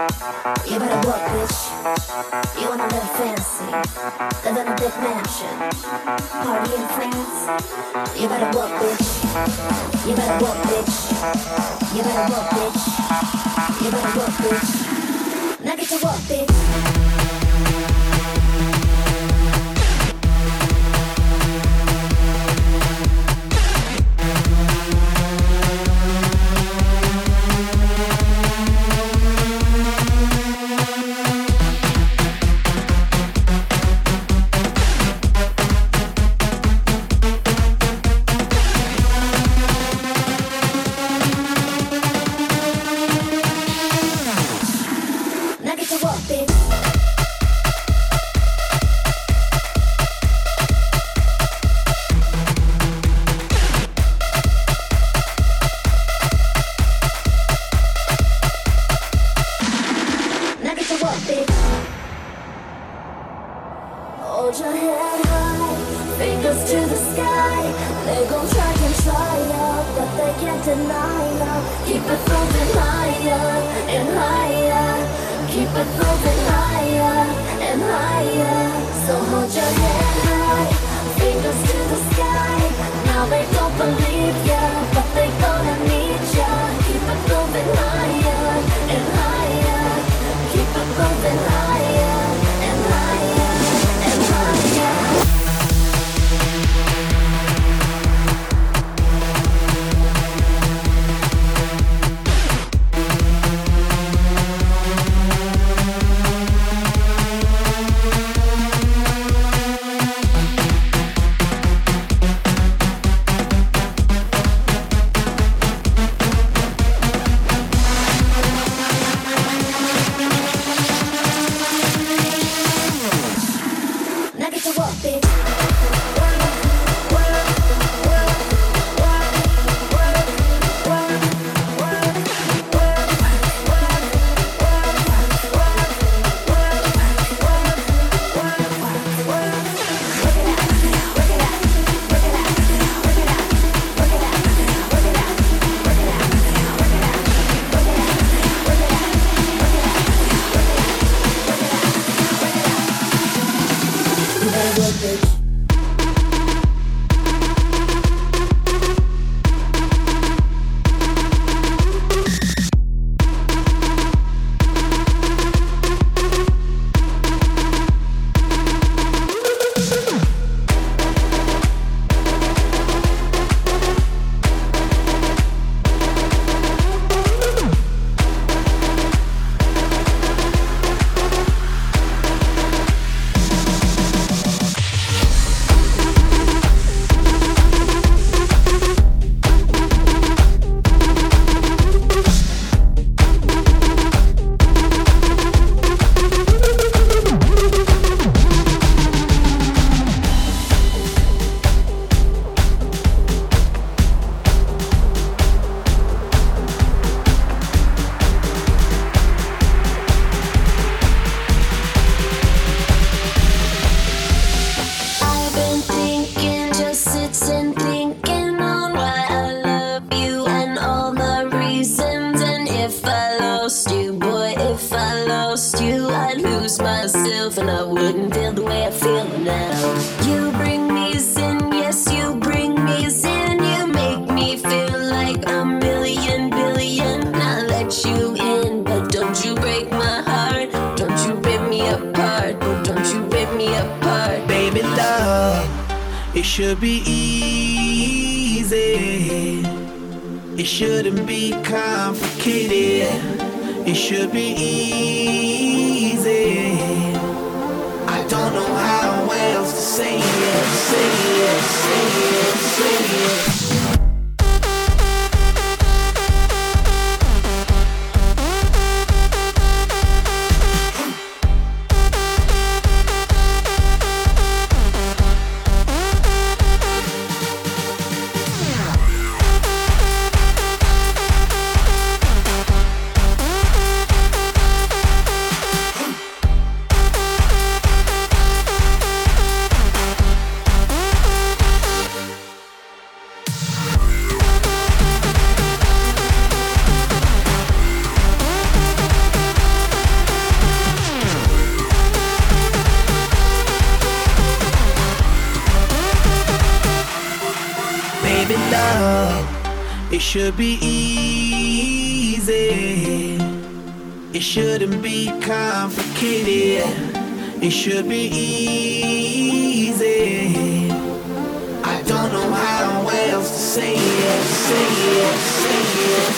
You better work, bitch. You wanna live fancy, live in a big mansion, party in France. You better work, bitch. You better work, bitch. You better work, bitch. You better work, bitch. Now get to work, bitch. should be easy. It shouldn't be complicated. It should be easy. I don't know how else to say it, say it, say it. Shouldn't be complicated. It should be easy. I don't know how else to say it, say it, say it, say it.